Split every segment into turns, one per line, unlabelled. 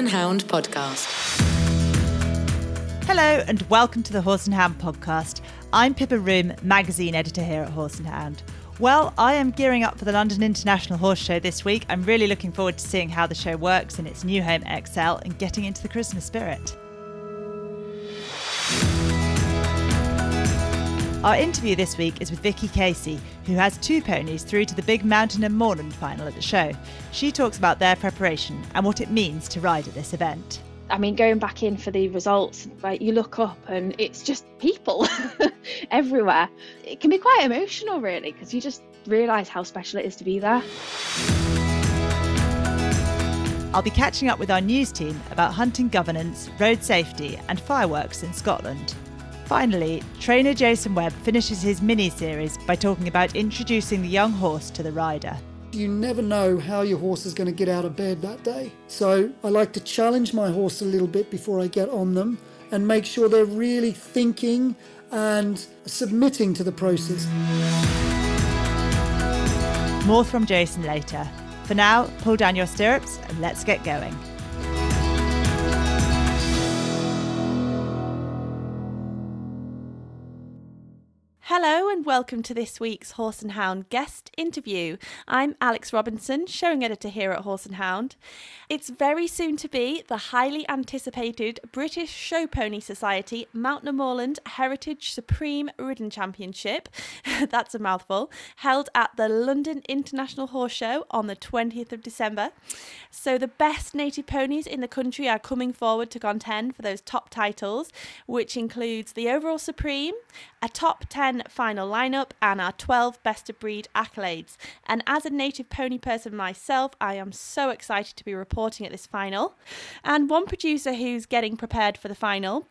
and Hound podcast.
Hello, and welcome to the Horse and Hound podcast. I'm Pippa Roome, magazine editor here at Horse and Hound. Well, I am gearing up for the London International Horse Show this week. I'm really looking forward to seeing how the show works in its new home ExCeL and getting into the Christmas spirit. Our interview this week is with Vicki Casey, who has two ponies through to the big Mountain and Moorland final at the show. She talks about their preparation and what it means to ride at this event.
I mean, going back in for the results, like you look up and it's just people everywhere. It can be quite emotional, really, because you just realise how special it is to be there.
I'll be catching up with our news team about hunting governance, road safety, and fireworks in Scotland. Finally, trainer Jason Webb finishes his mini series by talking about introducing the young horse to the rider.
You never know how your horse is going to get out of bed that day. So I like to challenge my horse a little bit before I get on them and make sure they're really thinking and submitting to the process.
More from Jason later. For now, pull down your stirrups and let's get going. Hello and welcome to this week's Horse and Hound guest interview. I'm Alex Robinson, showing editor here at Horse and Hound. It's very soon to be the highly anticipated British Show Pony Society Mountain and Moorland Heritage Supreme Ridden Championship. That's a mouthful. Held at the London International Horse Show on the 20th of December. So the best native ponies in the country are coming forward to contend for those top titles, which includes the overall Supreme, a top 10 final lineup, and our 12 best of breed accolades. And as a native pony person myself, I am so excited to be reporting at this final. And one producer who's getting prepared for the final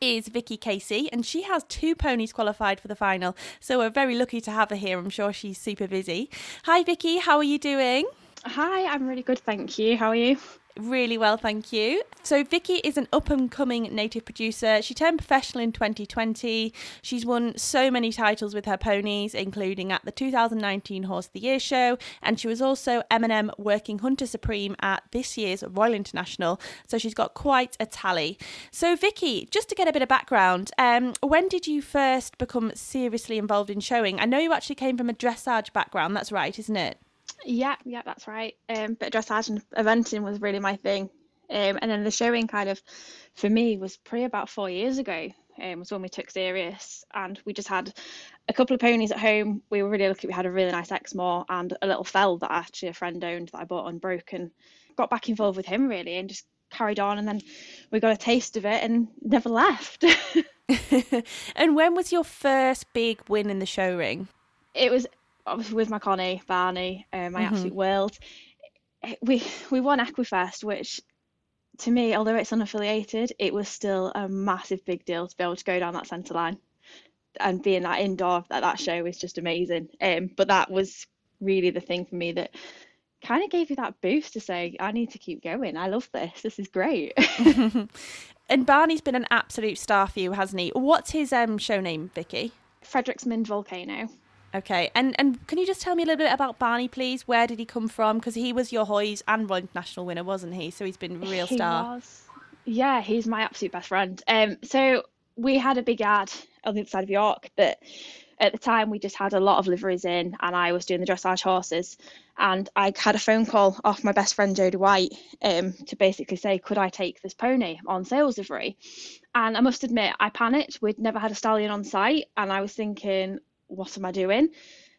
is Vicki Casey, and she has two ponies qualified for the final. So we're very lucky to have her here. I'm sure she's super busy. Hi, Vicki. How are you doing?
Hi, I'm really good, thank you. How are you?
Really well, thank you. So, Vicki is an up and coming native producer. She turned professional in 2020. She's won so many titles with her ponies, including at the 2019 Horse of the Year show, and she was also M&M Working Hunter Supreme at this year's Royal International. So, she's got quite a tally. So, Vicki, just to get a bit of background, um, when did you first become seriously involved in showing? I know you actually came from a dressage background, that's right, isn't it?
Yeah, yeah, that's right. Um, but dressage and eventing was really my thing. Um, and then the showing kind of, for me, was probably about four years ago. Um, was when we took serious, and we just had a couple of ponies at home. We were really lucky. We had a really nice Exmoor and a little fell that actually a friend owned that I bought unbroken. Got back involved with him really, and just carried on. And then we got a taste of it and never left.
and when was your first big win in the show ring?
It was obviously with my Connie, Barney, uh, my mm-hmm. absolute world. We we won Equifest, which to me, although it's unaffiliated, it was still a massive big deal to be able to go down that centre line and being that indoor at that show was just amazing. Um, but that was really the thing for me that kind of gave you that boost to say, I need to keep going. I love this. This is great.
and Barney's been an absolute star for you, hasn't he? What's his um, show name, Vicki?
Fredericksmond Volcano.
Okay, and and can you just tell me a little bit about Barney, please? Where did he come from? Because he was your Hoys and Royal International winner, wasn't he? So he's been a real
he
star.
Was. Yeah, he's my absolute best friend. Um, so we had a big ad on the other side of York but at the time we just had a lot of liveries in, and I was doing the dressage horses, and I had a phone call off my best friend Jodie White um, to basically say, could I take this pony on sales livery? And I must admit, I panicked. We'd never had a stallion on site, and I was thinking, what am I doing?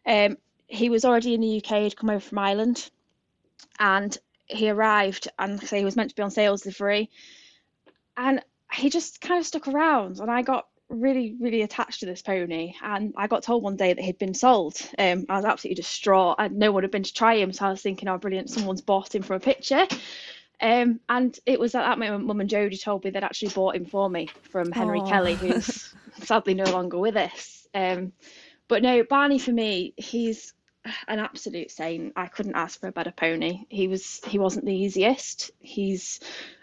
Um, he was already in the UK, he'd come over from Ireland, and he arrived and say he was meant to be on sales livery, and he just kind of stuck around, and I got really, really attached to this pony. And I got told one day that he'd been sold. Um, I was absolutely distraught, and no one had been to try him, so I was thinking, oh, brilliant, someone's bought him for a picture. Um, and it was at that moment Mum and Jodie told me they'd actually bought him for me from Henry Aww. Kelly, who's sadly no longer with us. Um, but no, Barney for me, he's an absolute saint. I couldn't ask for a better pony. He was he wasn't the easiest. He's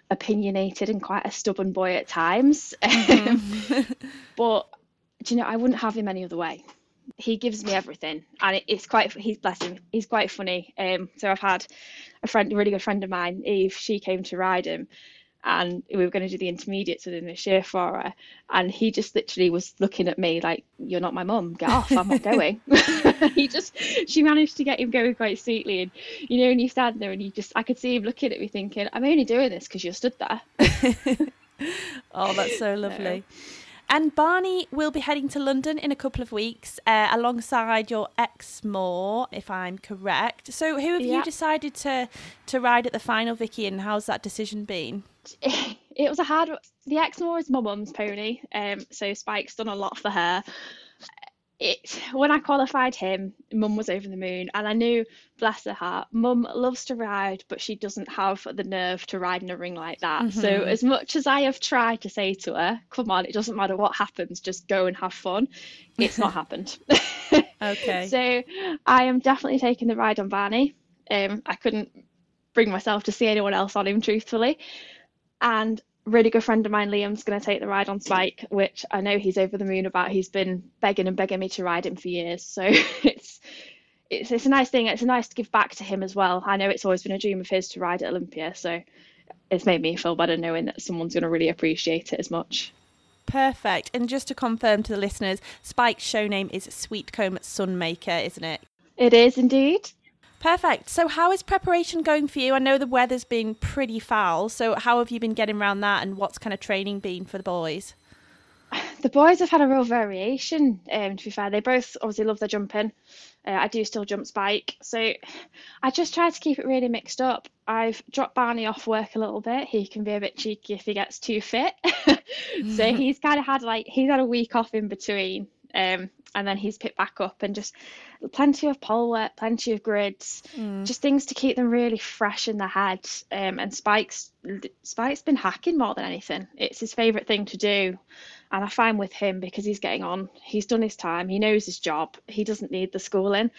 opinionated and quite a stubborn boy at times. Mm-hmm. but do you know, I wouldn't have him any other way. he gives me everything, and it, it's quite he's bless him, he's quite funny. Um, so I've had a friend, a really good friend of mine, Eve. She came to ride him, and we were going to do the intermediates within this year for her, and he just literally was looking at me like, "You're not my mum. Get off. I'm not going." he just she managed to get him going quite sweetly, and you know, when you stand there and you just I could see him looking at me thinking, "I'm only doing this because you stood there."
oh, that's so lovely. And Barney will be heading to London in a couple of weeks uh, alongside your Exmoor, if I'm correct. So, who have you decided to to ride at the final, Vicki, and how's that decision been?
It was a hard. The Exmoor is my mum's pony, um, so Spike's done a lot for her it when I qualified him, Mum was over the moon, and I knew, bless her heart, Mum loves to ride, but she doesn't have the nerve to ride in a ring like that. Mm-hmm. So as much as I have tried to say to her, "Come on, it doesn't matter what happens, just go and have fun," it's not happened.
okay.
So I am definitely taking the ride on Barney. Um, I couldn't bring myself to see anyone else on him, truthfully, and really good friend of mine, Liam's going to take the ride on Spike, which I know he's over the moon about. He's been begging and begging me to ride him for years. So it's it's it's a nice thing. It's nice to give back to him as well. I know it's always been a dream of his to ride at Olympia, so it's made me feel better knowing that someone's going to really appreciate it as much.
Perfect. And just to confirm to the listeners, Spike's show name is Sweetcomb Sunmaker, isn't it?
It is indeed.
Perfect. So, how is preparation going for you? I know the weather's been pretty foul. So, how have you been getting around that, and what's kind of training been for the boys?
The boys have had a real variation. Um, to be fair, they both obviously love their jumping. Uh, I do still jump spike, so I just try to keep it really mixed up. I've dropped Barney off work a little bit. He can be a bit cheeky if he gets too fit. so he's kind of had like he's had a week off in between, um, and then he's picked back up and just plenty of pole work, plenty of grids, mm. just things to keep them really fresh in their head. Um, and Spike's Spike's been hacking more than anything. It's his favourite thing to do, and I find with him because he's getting on, he's done his time, he knows his job, he doesn't need the schooling.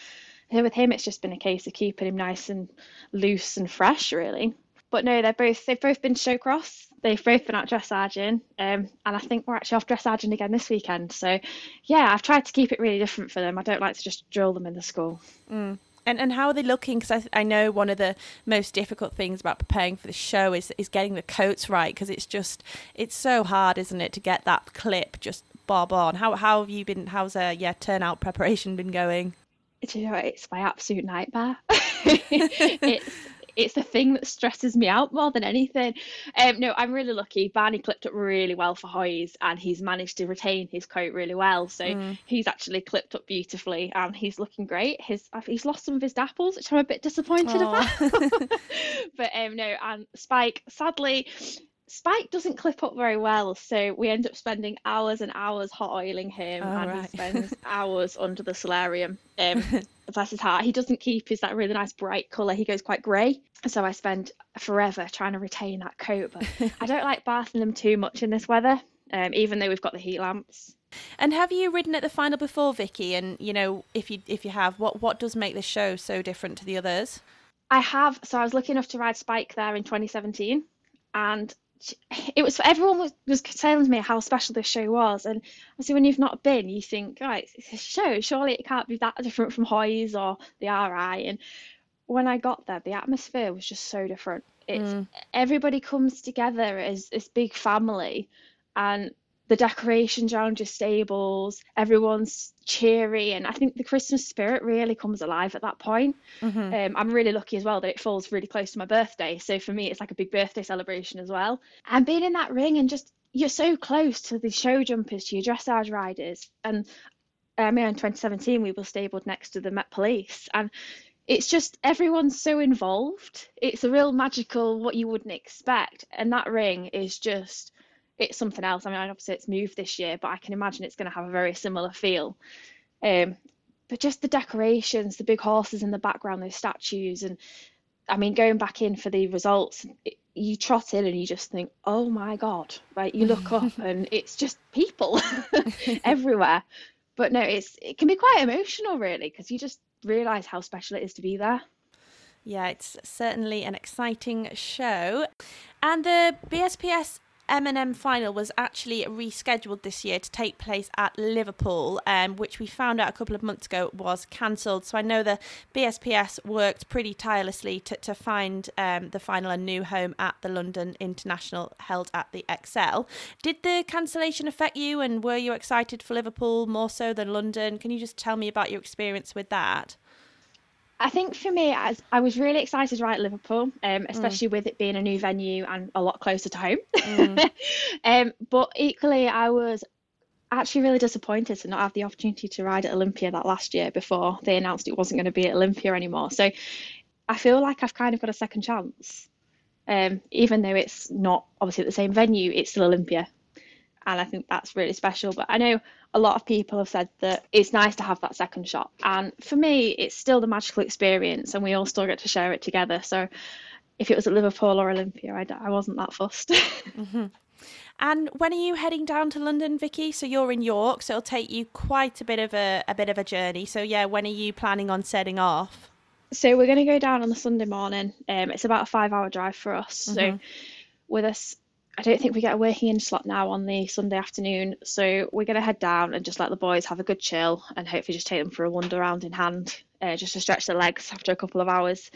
So with him, it's just been a case of keeping him nice and loose and fresh, really. But no, they're both they've both been showcross they've both been out dressaging, um, and I think we're actually off dressaging again this weekend. So, yeah, I've tried to keep it really different for them. I don't like to just drill them in the school.
Mm. And and how are they looking? Because I, I know one of the most difficult things about preparing for the show is is getting the coats right because it's just it's so hard, isn't it, to get that clip just bob on. How how have you been? How's uh yeah turnout preparation been going?
you know, it's my absolute nightmare. it's it's the thing that stresses me out more than anything. Um, no, I'm really lucky. Barney clipped up really well for Hoys, and he's managed to retain his coat really well. So mm. he's actually clipped up beautifully, and he's looking great. His he's lost some of his dapples, which I'm a bit disappointed Aww. about. but um, no, and Spike, sadly, Spike doesn't clip up very well, so we end up spending hours and hours hot oiling him, oh, and right. he spends hours under the solarium. Um, bless his heart, he doesn't keep his that really nice bright colour. He goes quite grey, so I spend forever trying to retain that coat. But I don't like bathing them too much in this weather, um, even though we've got the heat lamps.
And have you ridden at the final before, Vicki? And you know, if you if you have, what what does make this show so different to the others?
I have. So I was lucky enough to ride Spike there in 2017, and it was everyone was, was telling me how special this show was and obviously when you've not been you think right it's a show surely it can't be that different from Hoys or the RI and when I got there the atmosphere was just so different it's mm. everybody comes together as this big family and the decorations around your stables, everyone's cheery, and I think the Christmas spirit really comes alive at that point. Mm-hmm. Um, I'm really lucky as well that it falls really close to my birthday, so for me it's like a big birthday celebration as well. And being in that ring and just you're so close to the show jumpers, to your dressage riders, and um, in 2017 we were stabled next to the Met Police, and it's just everyone's so involved. It's a real magical what you wouldn't expect, and that ring is just it's something else. I mean, obviously it's moved this year, but I can imagine it's going to have a very similar feel. Um, but just the decorations, the big horses in the background, those statues, and I mean, going back in for the results, it, you trot in and you just think, oh my god! Right, you look up and it's just people everywhere. But no, it's it can be quite emotional, really, because you just realise how special it is to be there.
Yeah, it's certainly an exciting show. And the BSPS M&M final was actually rescheduled this year to take place at Liverpool, um, which we found out a couple of months ago was cancelled. So I know the BSPS worked pretty tirelessly to, to find um, the final a new home at the London International held at the ExCeL. Did the cancellation affect you and were you excited for Liverpool more so than London? Can you just tell me about your experience with that?
I think for me, as I was really excited to write Liverpool, um, mm. especially mm. with it being a new venue and a lot closer to home. Mm. um, but equally, I was actually really disappointed to not have the opportunity to ride at Olympia that last year before they announced it wasn't going to be at Olympia anymore. So I feel like I've kind of got a second chance. Um, even though it's not obviously at the same venue, it's still Olympia. And I think that's really special. But I know a lot of people have said that it's nice to have that second shot. And for me, it's still the magical experience, and we all still get to share it together. So if it was at Liverpool or Olympia, I, I wasn't that fussed. mm-hmm.
And when are you heading down to London, Vicki? So you're in York, so it'll take you quite a bit of a, a bit of a journey. So yeah, when are you planning on setting off?
So we're going to go down on the Sunday morning. Um, it's about a five-hour drive for us. Mm-hmm. So with us I don't think we get a working in slot now on the Sunday afternoon, so we're going to head down and just let the boys have a good chill and hopefully just take them for a wander around in hand, uh, just to stretch their legs after a couple of hours.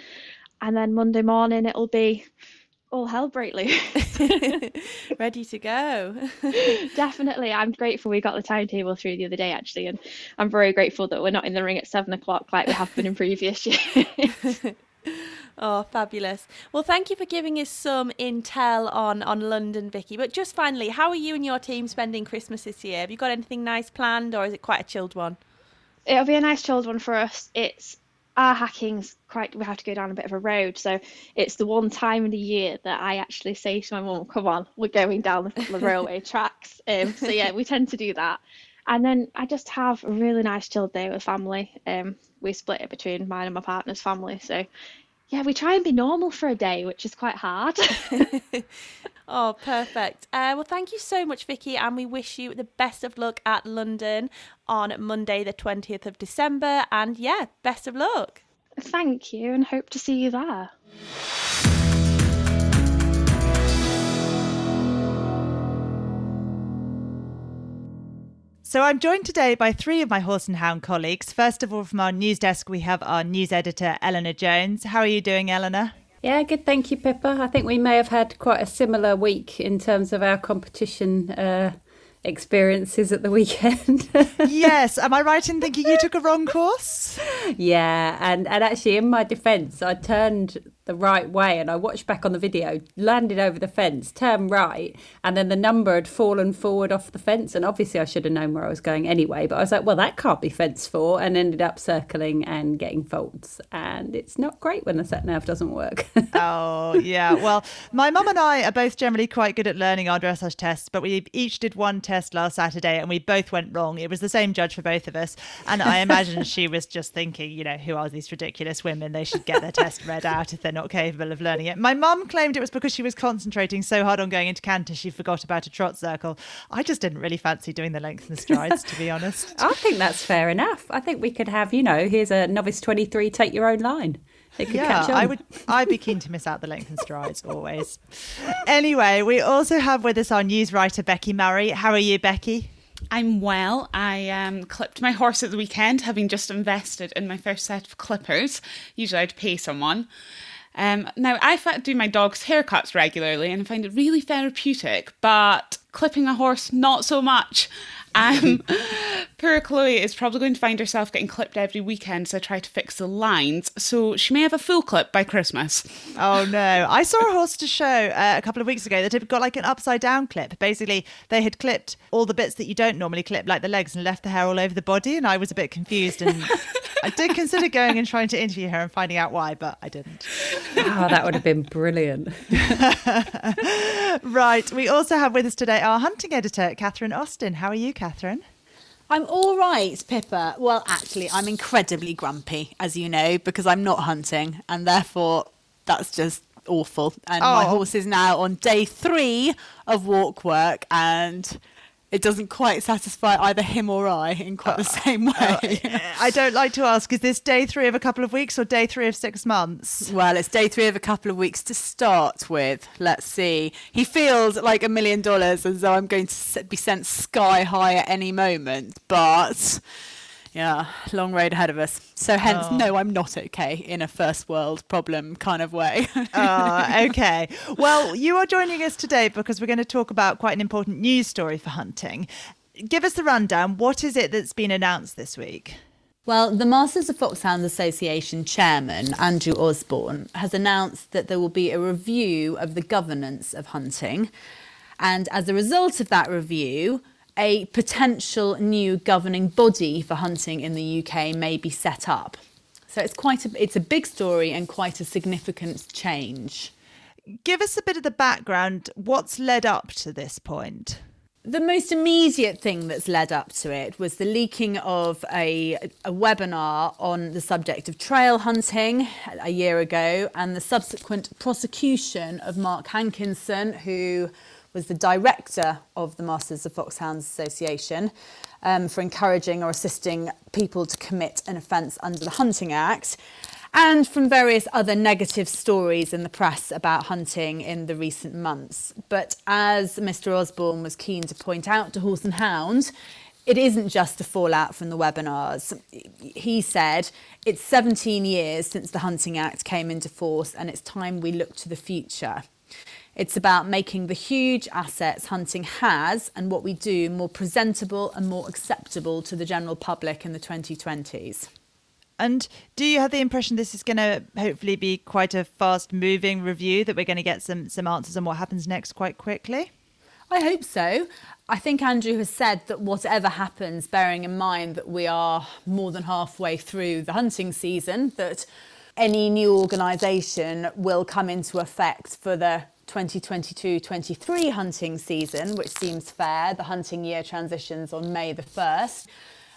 And then Monday morning it'll be all hell break loose.
Ready to go.
Definitely. I'm grateful we got the timetable through the other day actually and I'm very grateful that we're not in the ring at seven o'clock like we have been in previous years.
Oh, fabulous. Well, thank you for giving us some intel on, on London, Vicki. But just finally, how are you and your team spending Christmas this year? Have you got anything nice planned or is it quite a chilled one?
It'll be a nice chilled one for us. It's our hacking's quite we have to go down a bit of a road so it's the one time of the year that i actually say to my mum come on we're going down the, the railway tracks um, so yeah we tend to do that and then i just have a really nice chilled day with family um, we split it between mine and my partner's family so yeah, we try and be normal for a day, which is quite hard.
oh, perfect. Uh, well, thank you so much, Vicki, and we wish you the best of luck at London on Monday, the 20th of December. And yeah, best of luck.
Thank you, and hope to see you there.
So I'm joined today by three of my horse and hound colleagues. First of all, from our news desk, we have our news editor, Eleanor Jones. How are you doing, Eleanor?
Yeah, good. Thank you, Pippa. I think we may have had quite a similar week in terms of our competition uh, experiences at the weekend.
yes, am I right in thinking you took a wrong course?
Yeah, and and actually, in my defence, I turned the right way and I watched back on the video, landed over the fence, turned right, and then the number had fallen forward off the fence. And obviously, I should have known where I was going anyway, but I was like, well, that can't be fence four, and ended up circling and getting faults. And it's not great when the sat nav doesn't work.
oh, yeah. Well, my mum and I are both generally quite good at learning our dressage tests, but we each did one test last Saturday and we both went wrong. It was the same judge for both of us. And I imagine she was just thinking, you know, who are these ridiculous women? They should get their test read out if they're not capable of learning it. My mum claimed it was because she was concentrating so hard on going into canter she forgot about a trot circle. I just didn't really fancy doing the length and strides, to be honest.
I think that's fair enough. I think we could have, you know, here's a novice 23, take your own line.
yeah, I would. I'd be keen to miss out the length and strides always. Anyway, we also have with us our news writer Becky Murray. How are you, Becky?
I'm well. I um, clipped my horse at the weekend, having just invested in my first set of clippers. Usually, I'd pay someone. Um, now, I do my dog's haircuts regularly and I find it really therapeutic, but clipping a horse, not so much. Um, poor Chloe is probably going to find herself getting clipped every weekend so I try to fix the lines. So she may have a full clip by Christmas.
Oh no. I saw a horse to show uh, a couple of weeks ago that had got like an upside down clip. Basically, they had clipped all the bits that you don't normally clip, like the legs, and left the hair all over the body. And I was a bit confused and I did consider going and trying to interview her and finding out why, but I didn't.
Oh, that would have been brilliant.
right. We also have with us today our hunting editor, Catherine Austin. How are you, Catherine?
I'm all right, Pippa. Well, actually, I'm incredibly grumpy, as you know, because I'm not hunting, and therefore that's just awful. And oh. my horse is now on day three of walk work, and it doesn't quite satisfy either him or I in quite the uh, same uh, way.
Uh, I don't like to ask, is this day three of a couple of weeks or day three of six months?
well, it's day three of a couple of weeks to start with. Let's see. He feels like a million dollars as though I'm going to be sent sky high at any moment, but yeah, long road ahead of us. So, hence, no, I'm not okay in a first world problem kind of way.
Ah, okay. Well, you are joining us today because we're going to talk about quite an important news story for hunting. Give us the rundown. What is it that's been announced this week?
Well, the Masters of Foxhounds Association chairman, Andrew Osborne, has announced that there will be a review of the governance of hunting. And as a result of that review, a potential new governing body for hunting in the UK may be set up. So it's quite a, it's a big story and quite a significant change.
Give us a bit of the background. What's led up to this point?
The most immediate thing that's led up to it was the leaking of a, a webinar on the subject of trail hunting a year ago and the subsequent prosecution of Mark Hankinson, who was the director of the Masters of Foxhounds Association, um, for encouraging or assisting people to commit an offence under the Hunting Act and from various other negative stories in the press about hunting in the recent months. But as Mr. Osborne was keen to point out to Horse and Hound, it isn't just a fallout from the webinars. He said, It's 17 years since the Hunting Act came into force, and it's time we look to the future. It's about making the huge assets hunting has and what we do more presentable and more acceptable to the general public in the 2020s.
And do you have the impression this is going to hopefully be quite a fast moving review that we're going to get some some answers on what happens next quite quickly?
I hope so. I think Andrew has said that whatever happens, bearing in mind that we are more than halfway through the hunting season, that any new organisation will come into effect for the 2022 23 hunting season, which seems fair. The hunting year transitions on May the 1st.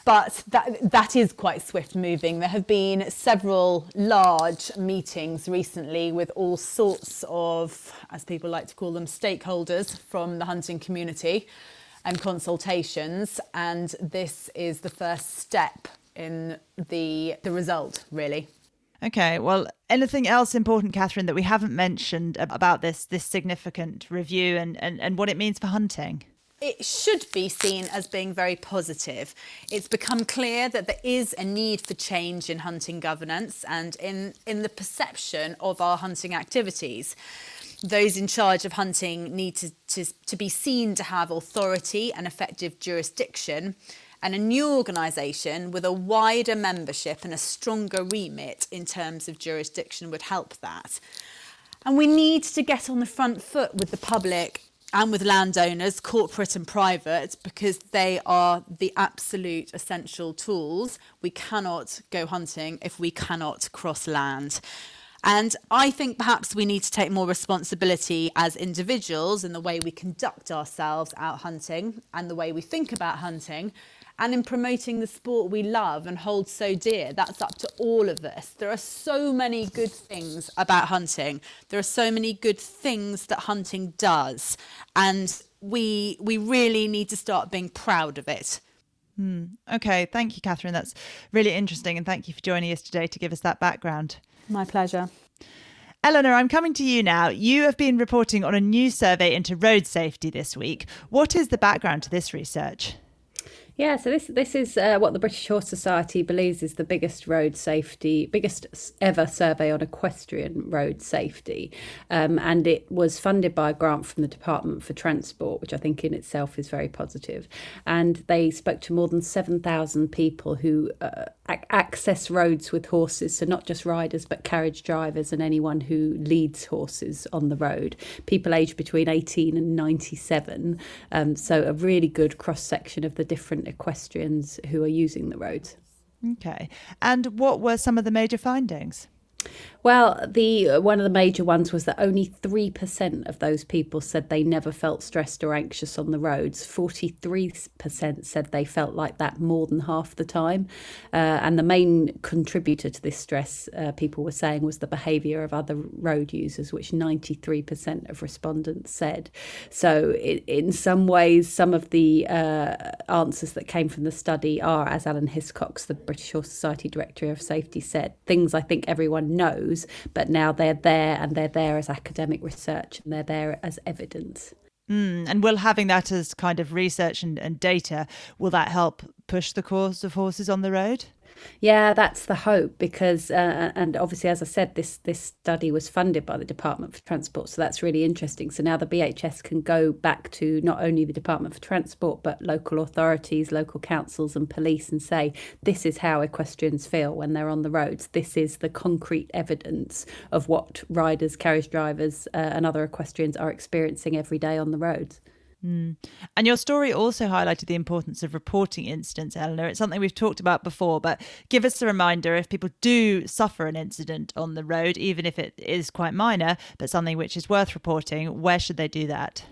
But that, that is quite swift moving. There have been several large meetings recently with all sorts of, as people like to call them, stakeholders from the hunting community and consultations. And this is the first step in the, the result, really.
Okay. Well, anything else important, Catherine, that we haven't mentioned about this this significant review and, and, and what it means for hunting?
It should be seen as being very positive. It's become clear that there is a need for change in hunting governance and in, in the perception of our hunting activities. Those in charge of hunting need to, to, to be seen to have authority and effective jurisdiction, and a new organisation with a wider membership and a stronger remit in terms of jurisdiction would help that. And we need to get on the front foot with the public and with landowners, corporate and private, because they are the absolute essential tools. We cannot go hunting if we cannot cross land. And I think perhaps we need to take more responsibility as individuals in the way we conduct ourselves out hunting and the way we think about hunting and in promoting the sport we love and hold so dear. That's up to all of us. There are so many good things about hunting. There are so many good things that hunting does. And we we really need to start being proud of it. Hmm.
Okay. Thank you, Catherine. That's really interesting. And thank you for joining us today to give us that background.
My pleasure.
Eleanor, I'm coming to you now. You have been reporting on a new survey into road safety this week. What is the background to this research?
Yeah, so this this is uh, what the British Horse Society believes is the biggest road safety, biggest ever survey on equestrian road safety, um, and it was funded by a grant from the Department for Transport, which I think in itself is very positive. And they spoke to more than seven thousand people who uh, access roads with horses, so not just riders but carriage drivers and anyone who leads horses on the road. People aged between eighteen and ninety-seven, um, so a really good cross section of the different equestrians who are using the roads.
Okay. And what were some of the major findings?
Well, the uh, one of the major ones was that only three percent of those people said they never felt stressed or anxious on the roads. Forty-three percent said they felt like that more than half the time, uh, and the main contributor to this stress, uh, people were saying, was the behaviour of other road users, which ninety-three percent of respondents said. So, in some ways, some of the uh, answers that came from the study are, as Alan Hiscox, the British Society Director of Safety, said, things I think everyone knows but now they're there and they're there as academic research and they're there as evidence.
Mm, and will having that as kind of research and, and data, will that help push the cause of horses on the road?
Yeah, that's the hope because, uh, and obviously, as I said, this this study was funded by the Department for Transport, so that's really interesting. So now the BHS can go back to not only the Department for Transport but local authorities, local councils, and police, and say this is how equestrians feel when they're on the roads. This is the concrete evidence of what riders, carriage drivers, uh, and other equestrians are experiencing every day on the roads.
Mm. And your story also highlighted the importance of reporting incidents, Eleanor. It's something we've talked about before, but give us a reminder if people do suffer an incident on the road, even if it is quite minor, but something which is worth reporting, where should they do that?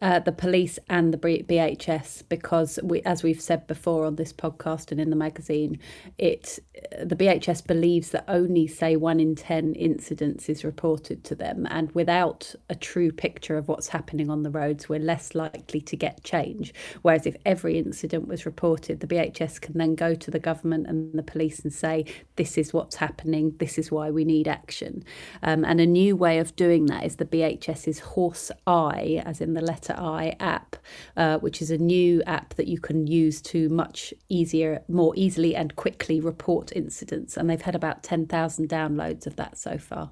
Uh, the police and the BHS because we, as we've said before on this podcast and in the magazine, it the BHS believes that only say one in ten incidents is reported to them, and without a true picture of what's happening on the roads, we're less likely to get change. Whereas if every incident was reported, the BHS can then go to the government and the police and say, "This is what's happening. This is why we need action." Um, and a new way of doing that is the BHS's Horse Eye, as in the letter I app, uh, which is a new app that you can use to much easier, more easily and quickly report incidents. And they've had about 10,000 downloads of that so far.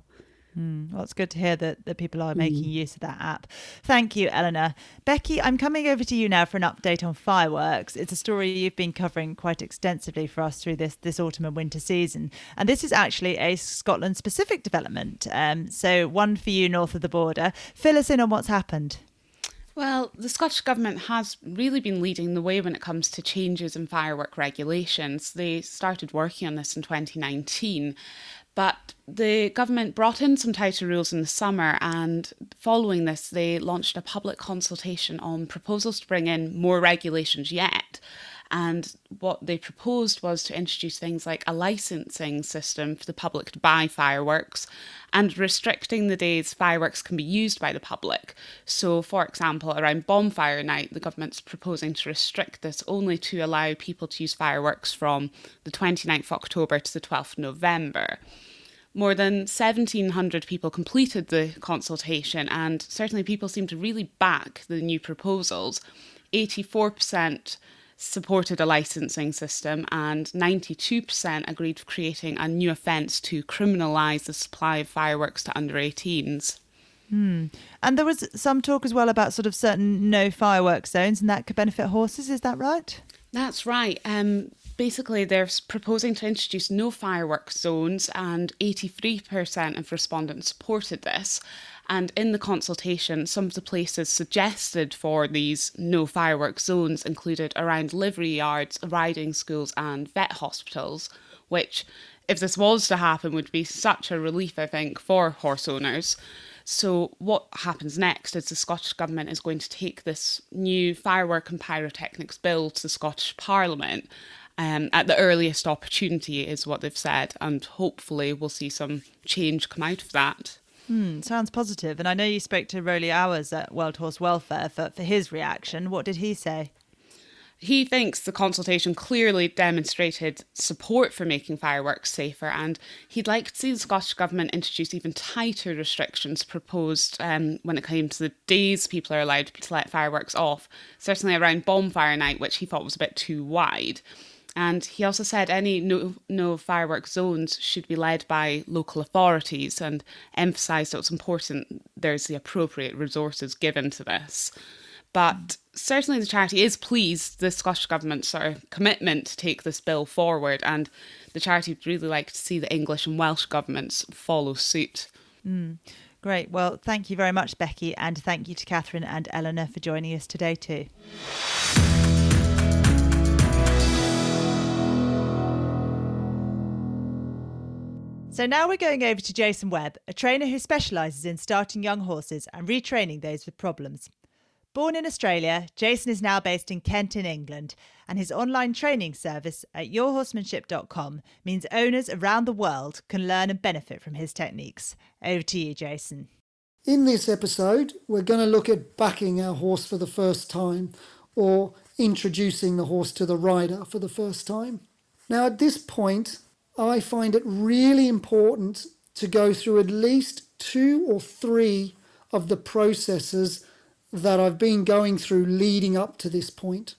Mm, well, it's good to hear that, that people are making mm. use of that app. Thank you, Eleanor. Becky, I'm coming over to you now for an update on fireworks. It's a story you've been covering quite extensively for us through this, this autumn and winter season. And this is actually a Scotland specific development. Um, so, one for you north of the border. Fill us in on what's happened.
Well, the Scottish Government has really been leading the way when it comes to changes in firework regulations. They started working on this in 2019, but the government brought in some tighter rules in the summer, and following this, they launched a public consultation on proposals to bring in more regulations yet. And what they proposed was to introduce things like a licensing system for the public to buy fireworks and restricting the days fireworks can be used by the public. So, for example, around bonfire night, the government's proposing to restrict this only to allow people to use fireworks from the 29th of October to the 12th of November. More than 1,700 people completed the consultation, and certainly people seem to really back the new proposals. 84% supported a licensing system, and 92% agreed to creating a new offence to criminalise the supply of fireworks to under 18s.
Hmm. And there was some talk as well about sort of certain no fireworks zones, and that could benefit horses. Is that right?
That's right. Um, basically, they're proposing to introduce no fireworks zones, and 83% of respondents supported this. And in the consultation, some of the places suggested for these no fireworks zones included around livery yards, riding schools, and vet hospitals, which, if this was to happen, would be such a relief, I think, for horse owners. So, what happens next is the Scottish Government is going to take this new firework and pyrotechnics bill to the Scottish Parliament um, at the earliest opportunity, is what they've said, and hopefully we'll see some change come out of that.
Hmm, sounds positive. And I know you spoke to Roly Owers at World Horse Welfare for, for his reaction. What did he say?
He thinks the consultation clearly demonstrated support for making fireworks safer, and he'd like to see the Scottish Government introduce even tighter restrictions proposed um, when it came to the days people are allowed to let fireworks off, certainly around bonfire night, which he thought was a bit too wide. And he also said any no, no fireworks zones should be led by local authorities and emphasised that it's important there's the appropriate resources given to this. But certainly the charity is pleased the Scottish Government's sort of commitment to take this bill forward, and the charity would really like to see the English and Welsh governments follow suit.
Mm. Great. Well, thank you very much, Becky, and thank you to Catherine and Eleanor for joining us today too. So now we're going over to Jason Webb, a trainer who specialises in starting young horses and retraining those with problems. Born in Australia, Jason is now based in Kent in England, and his online training service at yourhorsemanship.com means owners around the world can learn and benefit from his techniques. Over to you, Jason.
In this episode, we're going to look at backing our horse for the first time or introducing the horse to the rider for the first time. Now, at this point, I find it really important to go through at least two or three of the processes that I've been going through leading up to this point.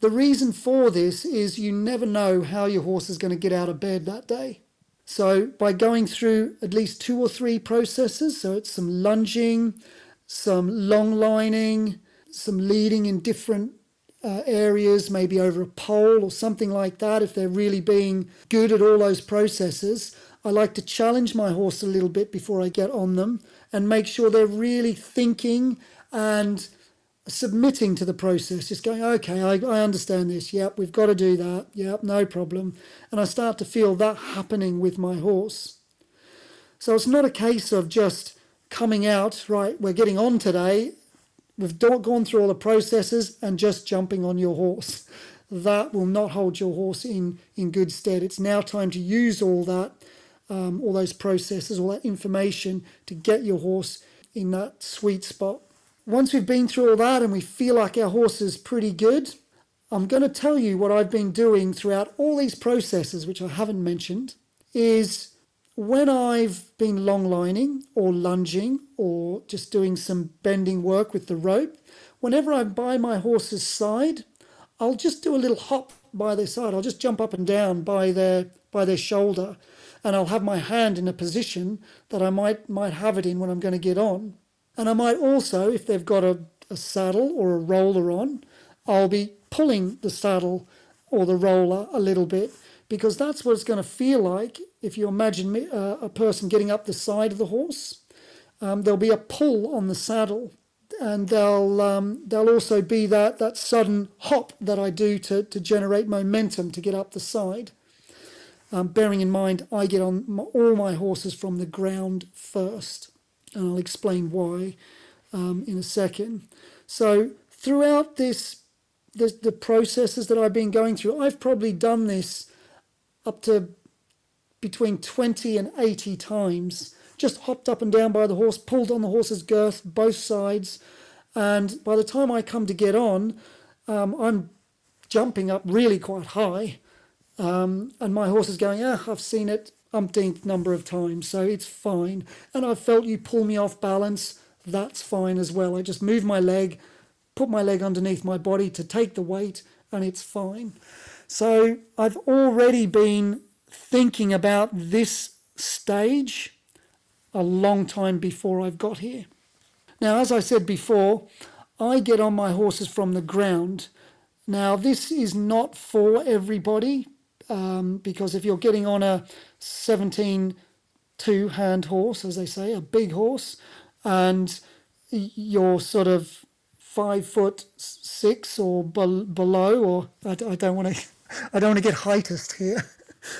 The reason for this is you never know how your horse is going to get out of bed that day. So, by going through at least two or three processes, so it's some lunging, some long lining, some leading in different uh, areas, maybe over a pole or something like that, if they're really being good at all those processes, I like to challenge my horse a little bit before I get on them and make sure they're really thinking and submitting to the process, just going, okay, I, I understand this. Yep, we've got to do that. Yep, no problem. And I start to feel that happening with my horse. So it's not a case of just coming out, right, we're getting on today, we've gone through all the processes and just jumping on your horse. That will not hold your horse in, in good stead. It's now time to use all that, um, all those processes, all that information to get your horse in that sweet spot once we've been through all that and we feel like our horse is pretty good, I'm going to tell you what I've been doing throughout all these processes, which I haven't mentioned, is when I've been long lining or lunging or just doing some bending work with the rope, whenever I'm by my horse's side, I'll just do a little hop by their side. I'll just jump up and down by their by their shoulder, and I'll have my hand in a position that I might might have it in when I'm going to get on. And I might also, if they've got a, a saddle or a roller on, I'll be pulling the saddle or the roller a little bit because that's what it's going to feel like if you imagine me, uh, a person getting up the side of the horse. Um, there'll be a pull on the saddle, and there'll um, there'll also be that that sudden hop that I do to to generate momentum to get up the side. Um, bearing in mind, I get on my, all my horses from the ground first and I'll explain why um, in a second. So throughout this, the, the processes that I've been going through, I've probably done this up to between 20 and 80 times. Just hopped up and down by the horse, pulled on the horse's girth, both sides, and by the time I come to get on, um, I'm jumping up really quite high, um, and my horse is going, ah, I've seen it umpteenth number of times, so it's fine. And I felt you pull me off balance, that's fine as well. I just move my leg, put my leg underneath my body to take the weight, and it's fine. So I've already been thinking about this stage a long time before I've got here. Now, as I said before, I get on my horses from the ground. Now, this is not for everybody um, because if you're getting on a 17 two hand horse, as they say, a big horse, and you're sort of five foot six or be- below, or I, I don't want to, I don't want to get heightist here,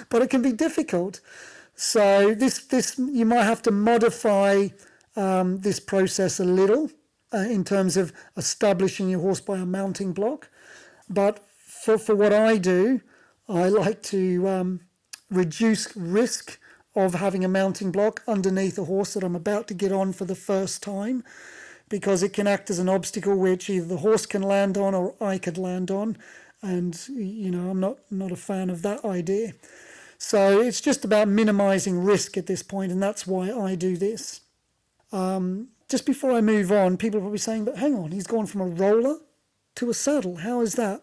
but it can be difficult. So this this you might have to modify um, this process a little uh, in terms of establishing your horse by a mounting block, but for for what I do, I like to um, reduce risk of having a mounting block underneath a horse that I'm about to get on for the first time because it can act as an obstacle which either the horse can land on or I could land on and you know I'm not not a fan of that idea. So it's just about minimizing risk at this point and that's why I do this. Um, just before I move on people are probably saying but hang on he's gone from a roller to a saddle. How is that?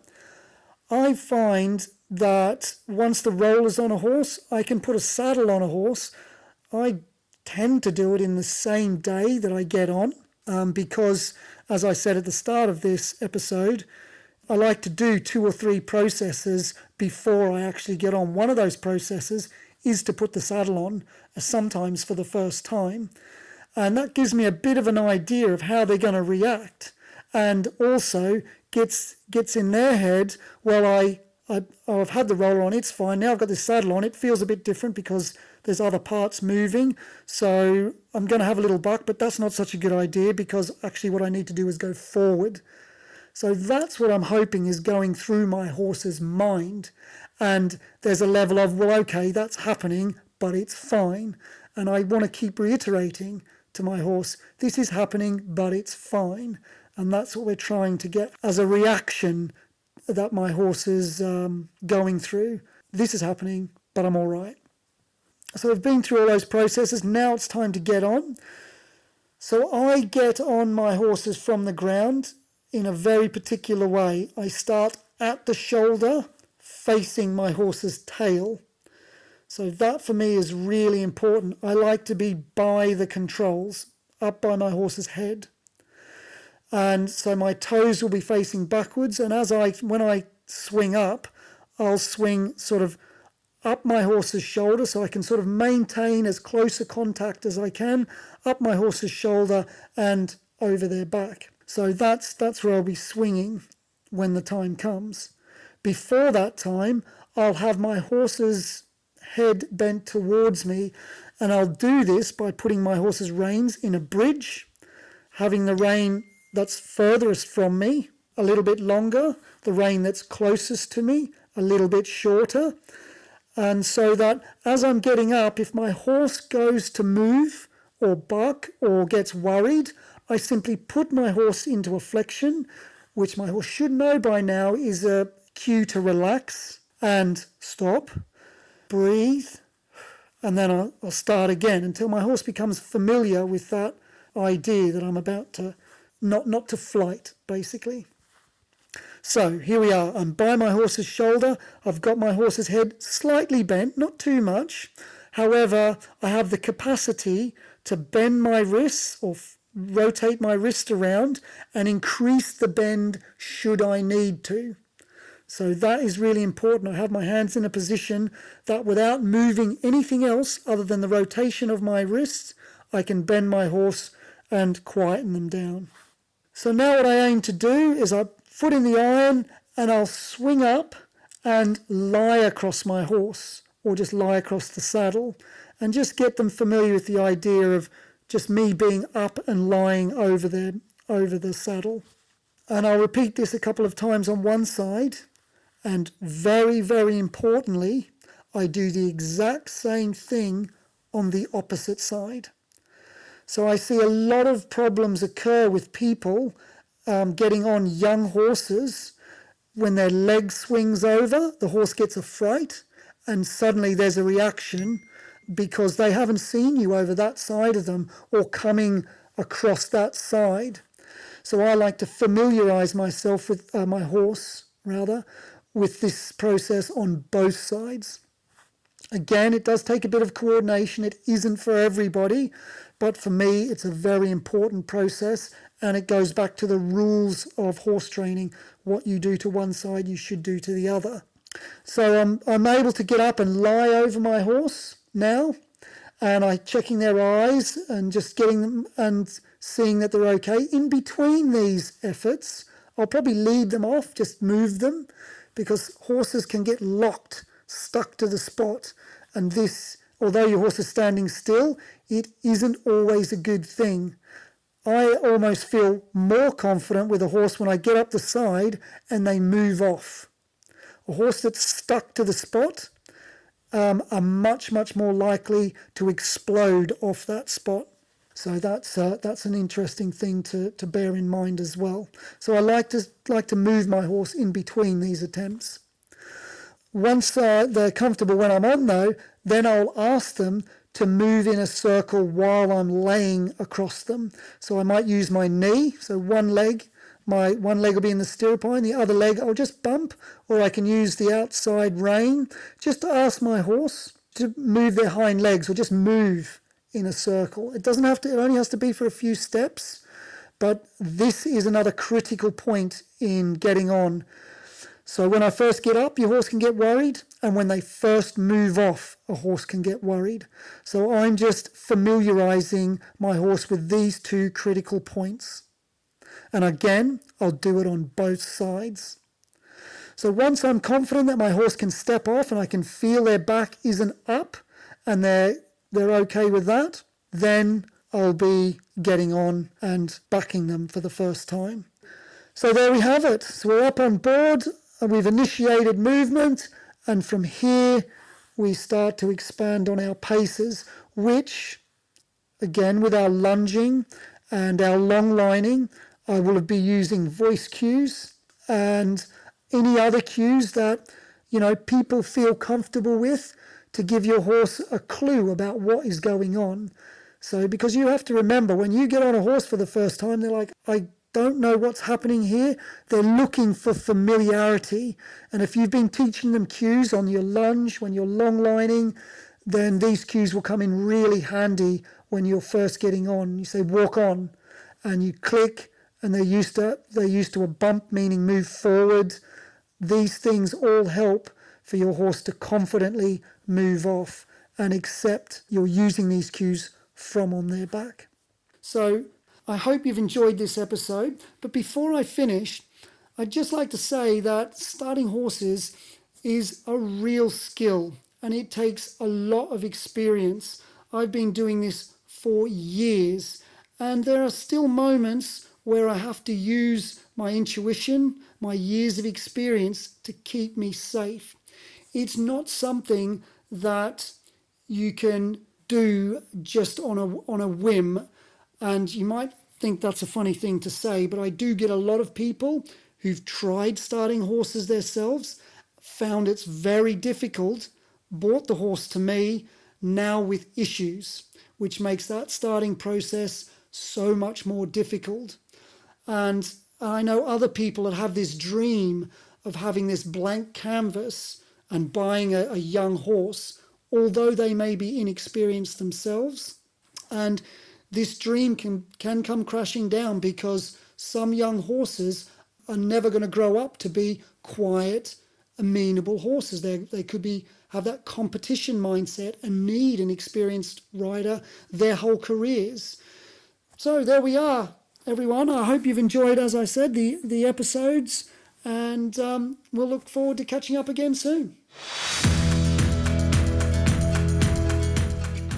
I find that once the roll is on a horse, I can put a saddle on a horse. I tend to do it in the same day that I get on um, because, as I said at the start of this episode, I like to do two or three processes before I actually get on. One of those processes is to put the saddle on, uh, sometimes for the first time. And that gives me a bit of an idea of how they're going to react. And also gets gets in their head, well, I I, I've had the roller on, it's fine. Now I've got this saddle on, it feels a bit different because there's other parts moving. So I'm going to have a little buck, but that's not such a good idea because actually what I need to do is go forward. So that's what I'm hoping is going through my horse's mind. And there's a level of, well, okay, that's happening, but it's fine. And I want to keep reiterating to my horse, this is happening, but it's fine. And that's what we're trying to get as a reaction that my horse is um, going through. This is happening, but I'm all right. So I've been through all those processes. Now it's time to get on. So I get on my horses from the ground in a very particular way. I start at the shoulder, facing my horse's tail. So that for me is really important. I like to be by the controls, up by my horse's head. And so my toes will be facing backwards. And as I, when I swing up, I'll swing sort of up my horse's shoulder so I can sort of maintain as close a contact as I can up my horse's shoulder and over their back. So that's that's where I'll be swinging when the time comes. Before that time, I'll have my horse's head bent towards me, and I'll do this by putting my horse's reins in a bridge, having the rein that's furthest from me a little bit longer, the rein that's closest to me a little bit shorter. And so that as I'm getting up, if my horse goes to move or buck or gets worried, I simply put my horse into a flexion, which my horse should know by now is a cue to relax and stop, breathe, and then I'll, I'll start again until my horse becomes familiar with that idea that I'm about to not not to flight basically. So here we are. I'm by my horse's shoulder. I've got my horse's head slightly bent, not too much. However, I have the capacity to bend my wrists or f- rotate my wrist around and increase the bend should I need to. So that is really important. I have my hands in a position that without moving anything else other than the rotation of my wrists, I can bend my horse and quieten them down. So now what I aim to do is I foot in the iron, and I'll swing up and lie across my horse or just lie across the saddle and just get them familiar with the idea of just me being up and lying over the over the saddle. And I'll repeat this a couple of times on one side. And very, very importantly, I do the exact same thing on the opposite side. So I see a lot of problems occur with people um, getting on young horses, when their leg swings over, the horse gets a fright, and suddenly there's a reaction because they haven't seen you over that side of them or coming across that side. So I like to familiarize myself with uh, my horse, rather, with this process on both sides. Again, it does take a bit of coordination. It isn't for everybody, but for me, it's a very important process and it goes back to the rules of horse training. What you do to one side, you should do to the other. So I'm, I'm able to get up and lie over my horse now, and I checking their eyes and just getting them and seeing that they're okay. In between these efforts, I'll probably lead them off, just move them, because horses can get locked, stuck to the spot, and this, although your horse is standing still, it isn't always a good thing. I almost feel more confident with a horse when I get up the side and they move off. A horse that's stuck to the spot um, are much, much more likely to explode off that spot. So that's uh, that's an interesting thing to, to bear in mind as well. So I like to like to move my horse in between these attempts. Once uh, they're comfortable when I'm on, though, then I'll ask them to move in a circle while I'm laying across them. So I might use my knee, so one leg, my one leg will be in the stirrup iron, the other leg I'll just bump, or I can use the outside rein just to ask my horse to move their hind legs or just move in a circle. It doesn't have to, it only has to be for a few steps, but this is another critical point in getting on. So when I first get up, your horse can get worried and when they first move off, a horse can get worried. So I'm just familiarizing my horse with these two critical points. And again, I'll do it on both sides. So once I'm confident that my horse can step off and I can feel their back isn't up and they're they're okay with that, then I'll be getting on and backing them for the first time. So there we have it. So we're up on board and we've initiated movement, and from here we start to expand on our paces, which again with our lunging and our long lining, I will be using voice cues and any other cues that you know people feel comfortable with to give your horse a clue about what is going on. So because you have to remember when you get on a horse for the first time, they're like, I don't know what's happening here. They're looking for familiarity. And if you've been teaching them cues on your lunge, when you're long lining, then these cues will come in really handy when you're first getting on. You say walk on and you click and they're used to they're used to a bump meaning move forward. These things all help for your horse to confidently move off and accept you're using these cues from on their back. So I hope you've enjoyed this episode. But before I finish, I'd just like to say that starting horses is a real skill and it takes a lot of experience. I've been doing this for years, and there are still moments where I have to use my intuition, my years of experience to keep me safe. It's not something that you can do just on a on a whim and you might think that's a funny thing to say but I do get a lot of people who've tried starting horses themselves found it's very difficult bought the horse to me now with issues which makes that starting process so much more difficult and I know other people that have this dream of having this blank canvas and buying a, a young horse, although they may be inexperienced themselves. And this dream can, can come crashing down because some young horses are never going to grow up to be quiet, amenable horses. They, they could be have that competition mindset and need an experienced rider their whole careers. So there we are, everyone. I hope you've enjoyed, as I said, the, the episodes, and um, we'll look forward to catching up again soon.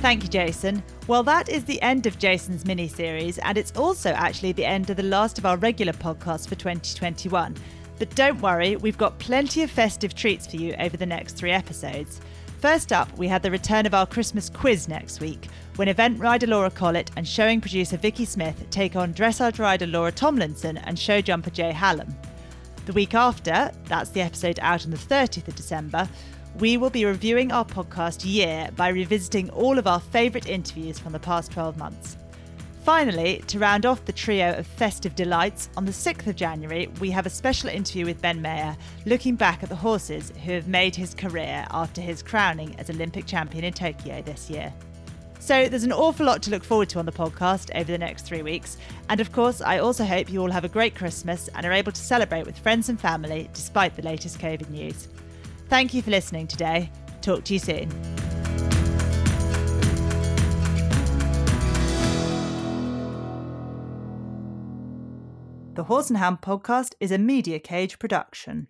Thank you, Jason. Well, that is the end of Jason's mini series, and it's also actually the end of the last of our regular podcasts for 2021. But don't worry, we've got plenty of festive treats for you over the next three episodes. First up, we had the return of our Christmas quiz next week, when event rider Laura Collett and showing producer Vicky Smith take on dressage rider Laura Tomlinson and show jumper Jay Halim. The week after, that's the episode out on the 30th of December, we will be reviewing our podcast year by revisiting all of our favourite interviews from the past 12 months. Finally, to round off the trio of festive delights, on the 6th of January, we have a special interview with Ben Maher, looking back at the horses who have made his career after his crowning as Olympic champion in Tokyo this year. So there's an awful lot to look forward to on the podcast over the next three weeks. And of course, I also hope you all have a great Christmas and are able to celebrate with friends and family despite the latest COVID news. Thank you for listening today. Talk to you soon. The Horse and Hound podcast is a Media Cage production.